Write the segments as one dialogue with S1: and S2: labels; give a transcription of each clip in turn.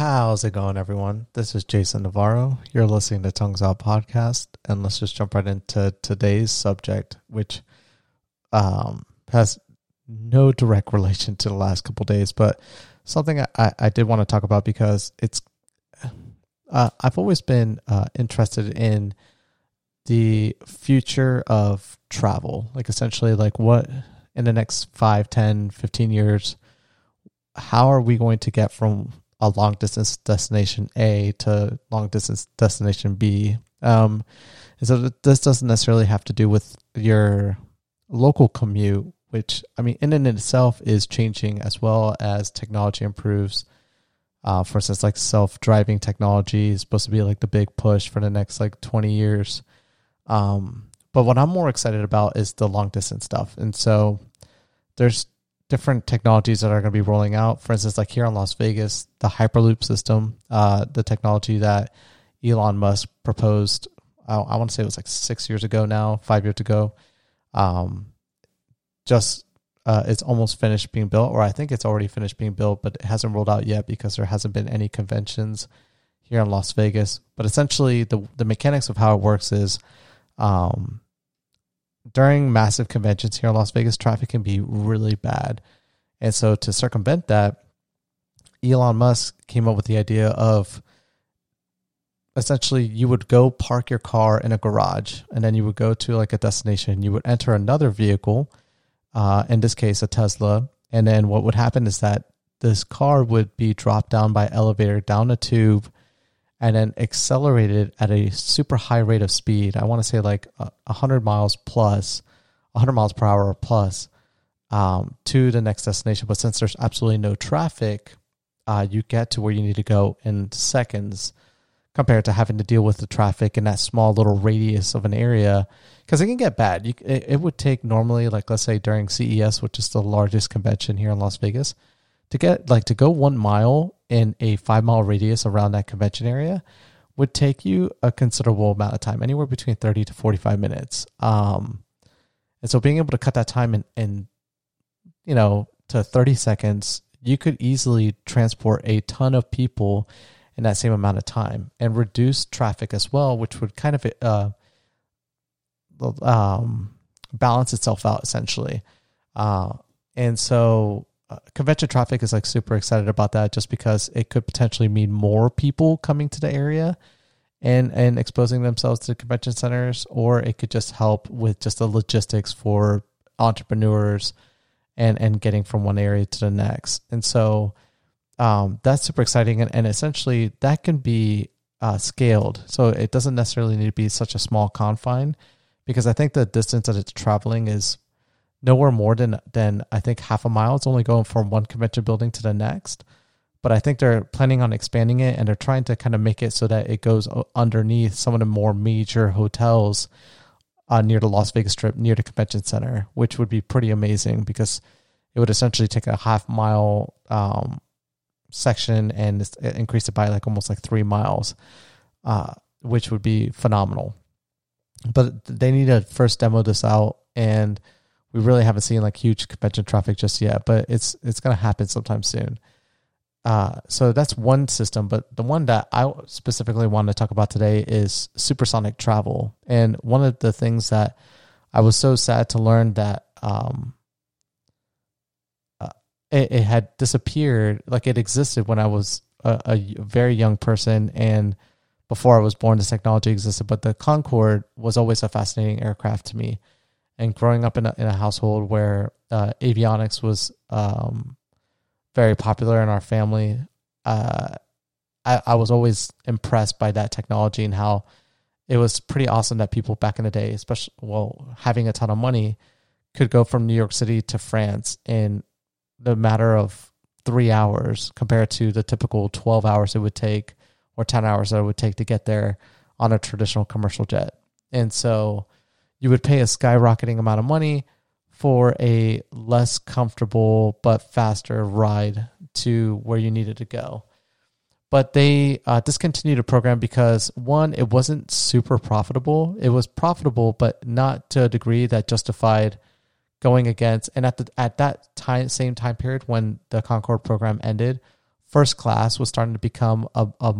S1: How's it going, everyone? This is Jason Navarro. You're listening to Tongues Out Podcast, and let's just jump right into today's subject, which um, has no direct relation to the last couple days, but something I, I did want to talk about because it's uh, I've always been uh, interested in the future of travel, like essentially like what in the next 5, 10, 15 years, how are we going to get from a long distance destination A to long distance destination B. Um, and so this doesn't necessarily have to do with your local commute, which I mean, in and itself is changing as well as technology improves. Uh, for instance, like self driving technology is supposed to be like the big push for the next like 20 years. Um, but what I'm more excited about is the long distance stuff. And so there's different technologies that are going to be rolling out. For instance, like here in Las Vegas, the Hyperloop system, uh, the technology that Elon Musk proposed, I, I, want to say it was like six years ago now, five years ago, um, just uh, it's almost finished being built, or I think it's already finished being built, but it hasn't rolled out yet because there hasn't been any conventions here in Las Vegas. But essentially, the the mechanics of how it works is. Um, during massive conventions here in Las Vegas, traffic can be really bad. And so to circumvent that, Elon Musk came up with the idea of essentially you would go park your car in a garage and then you would go to like a destination. You would enter another vehicle, uh, in this case, a Tesla. And then what would happen is that this car would be dropped down by elevator down a tube and then accelerated at a super high rate of speed. I want to say like 100 miles plus, 100 miles per hour plus um, to the next destination. But since there's absolutely no traffic, uh, you get to where you need to go in seconds compared to having to deal with the traffic in that small little radius of an area because it can get bad. You, it, it would take normally, like let's say during CES, which is the largest convention here in Las Vegas, to get like to go one mile in a five mile radius around that convention area would take you a considerable amount of time, anywhere between 30 to 45 minutes. Um, and so being able to cut that time in, in, you know, to 30 seconds, you could easily transport a ton of people in that same amount of time and reduce traffic as well, which would kind of, uh, um, balance itself out essentially. Uh, and so uh, convention traffic is like super excited about that just because it could potentially mean more people coming to the area and and exposing themselves to convention centers or it could just help with just the logistics for entrepreneurs and and getting from one area to the next. And so um, that's super exciting and, and essentially that can be uh, scaled. So it doesn't necessarily need to be such a small confine because i think the distance that it's traveling is nowhere more than than I think half a mile. It's only going from one convention building to the next. But I think they're planning on expanding it and they're trying to kind of make it so that it goes underneath some of the more major hotels uh, near the Las Vegas Strip, near the convention center, which would be pretty amazing because it would essentially take a half mile um, section and increase it by like almost like three miles, uh, which would be phenomenal. But they need to first demo this out and we really haven't seen like huge convention traffic just yet, but it's it's going to happen sometime soon. Uh, so that's one system, but the one that I specifically want to talk about today is supersonic travel. And one of the things that I was so sad to learn that um, uh, it, it, had disappeared, like it existed when I was a, a very young person and before I was born, this technology existed. But the Concorde was always a fascinating aircraft to me and growing up in a, in a household where uh, avionics was um, very popular in our family, uh, I, I was always impressed by that technology and how it was pretty awesome that people back in the day, especially well, having a ton of money, could go from New York City to France in the matter of three hours compared to the typical 12 hours it would take or 10 hours that it would take to get there on a traditional commercial jet. And so you would pay a skyrocketing amount of money for a less comfortable but faster ride to where you needed to go. But they uh, discontinued the program because one, it wasn't super profitable. It was profitable, but not to a degree that justified going against. And at the at that time, same time period when the Concorde program ended, first class was starting to become a, a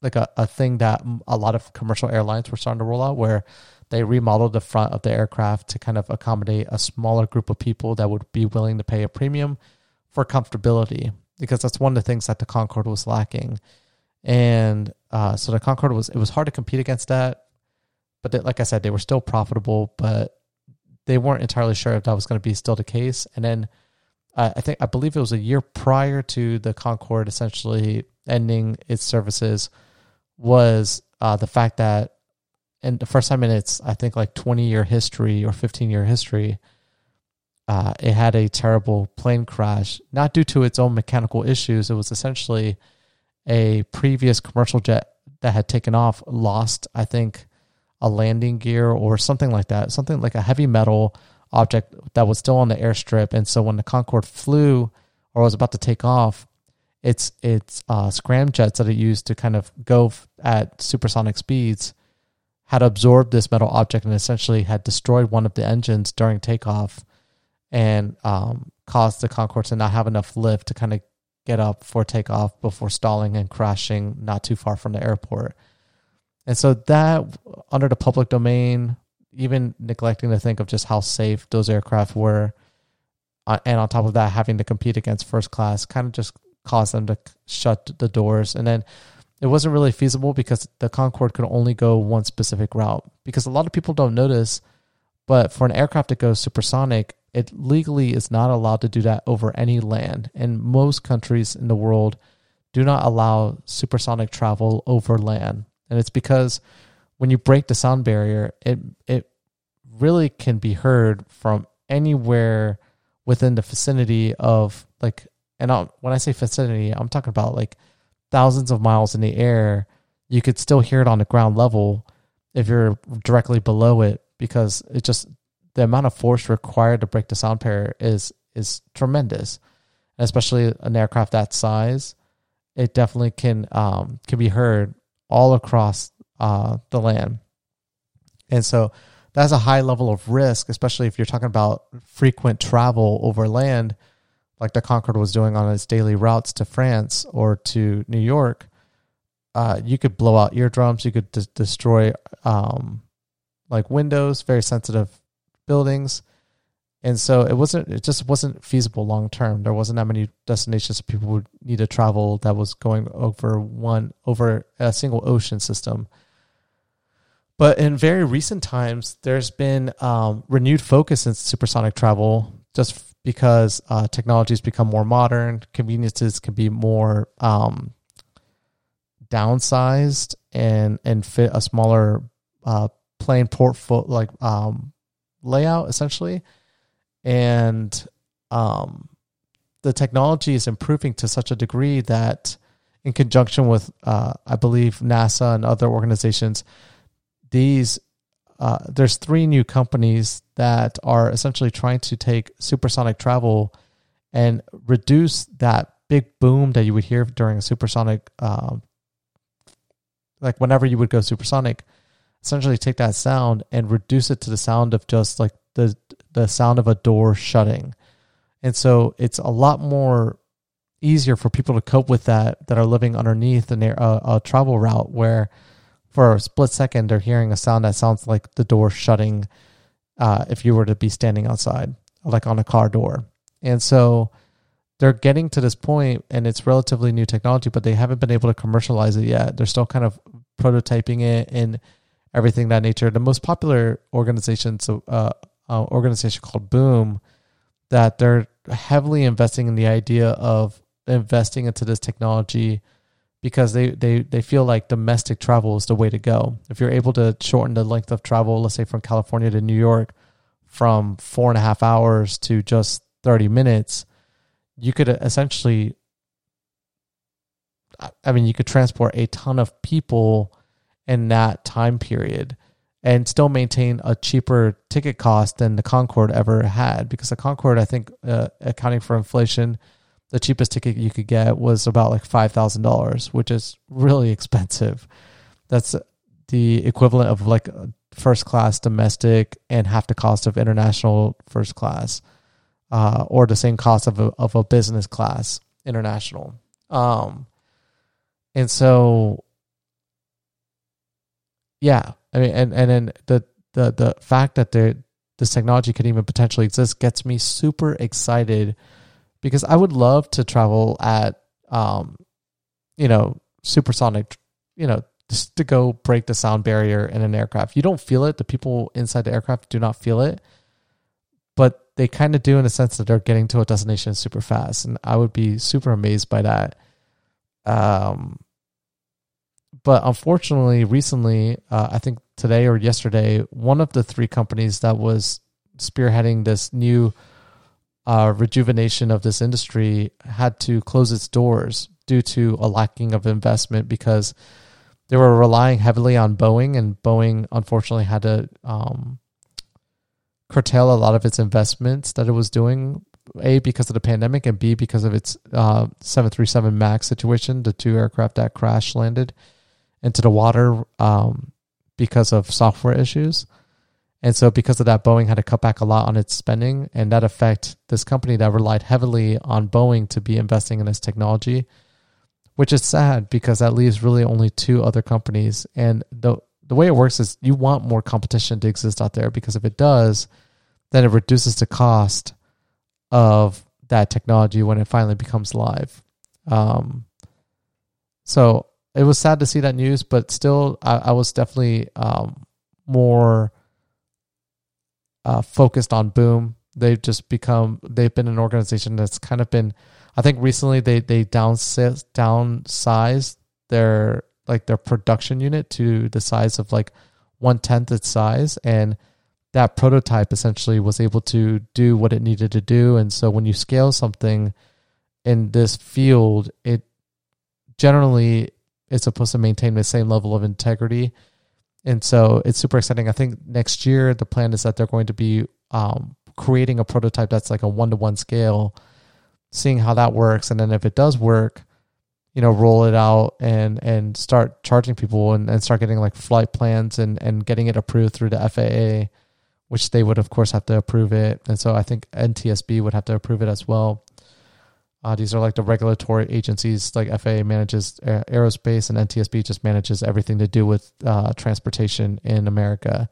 S1: like a, a thing that a lot of commercial airlines were starting to roll out where they remodeled the front of the aircraft to kind of accommodate a smaller group of people that would be willing to pay a premium for comfortability because that's one of the things that the Concorde was lacking. And uh, so the Concorde was it was hard to compete against that, but they, like I said, they were still profitable, but they weren't entirely sure if that was going to be still the case. And then uh, I think I believe it was a year prior to the Concorde essentially ending its services was uh, the fact that, and the first time in its I think like twenty year history or fifteen year history, uh, it had a terrible plane crash, not due to its own mechanical issues. It was essentially a previous commercial jet that had taken off lost, I think, a landing gear or something like that, something like a heavy metal object that was still on the airstrip. And so when the Concorde flew or was about to take off, its its uh, scramjets that it used to kind of go at supersonic speeds had absorbed this metal object and essentially had destroyed one of the engines during takeoff and um, caused the Concorde to not have enough lift to kind of get up for takeoff before stalling and crashing not too far from the airport. And so that under the public domain, even neglecting to think of just how safe those aircraft were, uh, and on top of that, having to compete against first class, kind of just caused them to shut the doors. And then it wasn't really feasible because the Concorde could only go one specific route. Because a lot of people don't notice, but for an aircraft that goes supersonic, it legally is not allowed to do that over any land. And most countries in the world do not allow supersonic travel over land. And it's because when you break the sound barrier, it it really can be heard from anywhere within the vicinity of like and I'll, when I say vicinity, I'm talking about like thousands of miles in the air. You could still hear it on the ground level if you're directly below it because it just the amount of force required to break the sound barrier is is tremendous, especially an aircraft that size. It definitely can um, can be heard all across uh, the land, and so that's a high level of risk, especially if you're talking about frequent travel over land, like the Concorde was doing on its daily routes to France or to New York. Uh, you could blow out eardrums. You could de- destroy um, like windows, very sensitive buildings. And so it wasn't it just wasn't feasible long term. There wasn't that many destinations people would need to travel that was going over one over a single ocean system. But in very recent times, there's been um, renewed focus in supersonic travel just because uh, technology has become more modern, conveniences can be more um, downsized and and fit a smaller uh, plane portfolio like um, layout essentially, and um, the technology is improving to such a degree that, in conjunction with, uh, I believe NASA and other organizations, these uh, there's three new companies that are essentially trying to take supersonic travel and reduce that big boom that you would hear during a supersonic, uh, like whenever you would go supersonic, essentially take that sound and reduce it to the sound of just like the the sound of a door shutting. And so it's a lot more easier for people to cope with that that are living underneath a, a travel route where for a split second they're hearing a sound that sounds like the door shutting uh, if you were to be standing outside like on a car door and so they're getting to this point and it's relatively new technology but they haven't been able to commercialize it yet they're still kind of prototyping it and everything that nature. The most popular organization, so uh, uh, organization called Boom, that they're heavily investing in the idea of investing into this technology because they, they, they feel like domestic travel is the way to go. If you're able to shorten the length of travel, let's say from California to New York, from four and a half hours to just 30 minutes, you could essentially, I mean, you could transport a ton of people in that time period and still maintain a cheaper ticket cost than the Concorde ever had. Because the Concorde, I think, uh, accounting for inflation, the cheapest ticket you could get was about like five thousand dollars, which is really expensive. That's the equivalent of like first class domestic and half the cost of international first class, uh, or the same cost of a of a business class international. Um, and so, yeah, I mean, and and then the the the fact that there this technology could even potentially exist gets me super excited because I would love to travel at um, you know, supersonic, you know, just to go break the sound barrier in an aircraft. You don't feel it. The people inside the aircraft do not feel it, but they kind of do in the sense that they're getting to a destination super fast. And I would be super amazed by that. Um, but unfortunately, recently, uh, I think today or yesterday, one of the three companies that was spearheading this new uh, rejuvenation of this industry had to close its doors due to a lacking of investment because they were relying heavily on Boeing, and Boeing unfortunately had to um, curtail a lot of its investments that it was doing. A because of the pandemic, and B because of its uh, 737 Max situation, the two aircraft that crash landed into the water um, because of software issues. And so, because of that, Boeing had to cut back a lot on its spending, and that affect this company that relied heavily on Boeing to be investing in this technology, which is sad because that leaves really only two other companies. And the the way it works is you want more competition to exist out there because if it does, then it reduces the cost of that technology when it finally becomes live. Um, so it was sad to see that news, but still, I, I was definitely um, more uh, focused on Boom. They've just become they've been an organization that's kind of been. I think recently they they downsize downsized their like their production unit to the size of like one tenth its size, and that prototype essentially was able to do what it needed to do. And so when you scale something in this field, it generally is supposed to maintain the same level of integrity and so it's super exciting. I think next year the plan is that they're going to be um, creating a prototype that's like a one to one scale, seeing how that works, and then if it does work, you know, roll it out and and start charging people and, and start getting like flight plans and and getting it approved through the FAA, which they would of course have to approve it, and so I think NTSB would have to approve it as well. Uh, these are like the regulatory agencies, like FAA manages aerospace, and NTSB just manages everything to do with uh, transportation in America.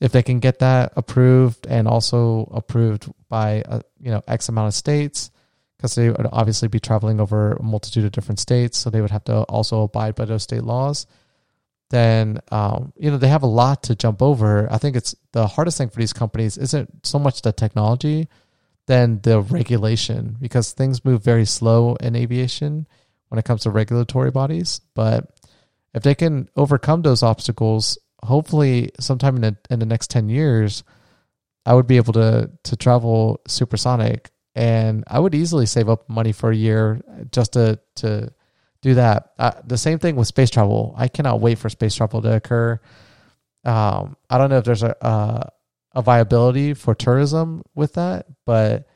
S1: If they can get that approved and also approved by uh, you know X amount of states, because they would obviously be traveling over a multitude of different states, so they would have to also abide by those state laws. Then um, you know they have a lot to jump over. I think it's the hardest thing for these companies isn't so much the technology than the regulation because things move very slow in aviation when it comes to regulatory bodies. But if they can overcome those obstacles, hopefully sometime in the, in the next 10 years, I would be able to, to travel supersonic and I would easily save up money for a year just to, to do that. Uh, the same thing with space travel. I cannot wait for space travel to occur. Um, I don't know if there's a, uh, a viability for tourism with that, but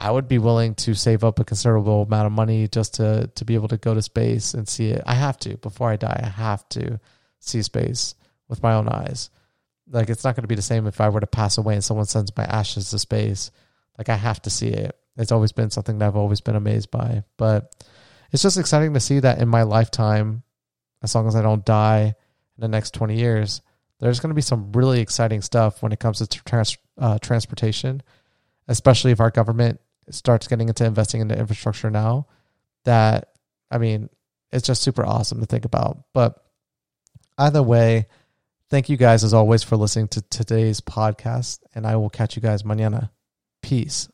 S1: I would be willing to save up a considerable amount of money just to to be able to go to space and see it. I have to before I die. I have to see space with my own eyes. Like it's not going to be the same if I were to pass away and someone sends my ashes to space. Like I have to see it. It's always been something that I've always been amazed by. But it's just exciting to see that in my lifetime, as long as I don't die in the next 20 years, there's going to be some really exciting stuff when it comes to trans- uh, transportation, especially if our government starts getting into investing into infrastructure now. That, I mean, it's just super awesome to think about. But either way, thank you guys as always for listening to today's podcast, and I will catch you guys mañana. Peace.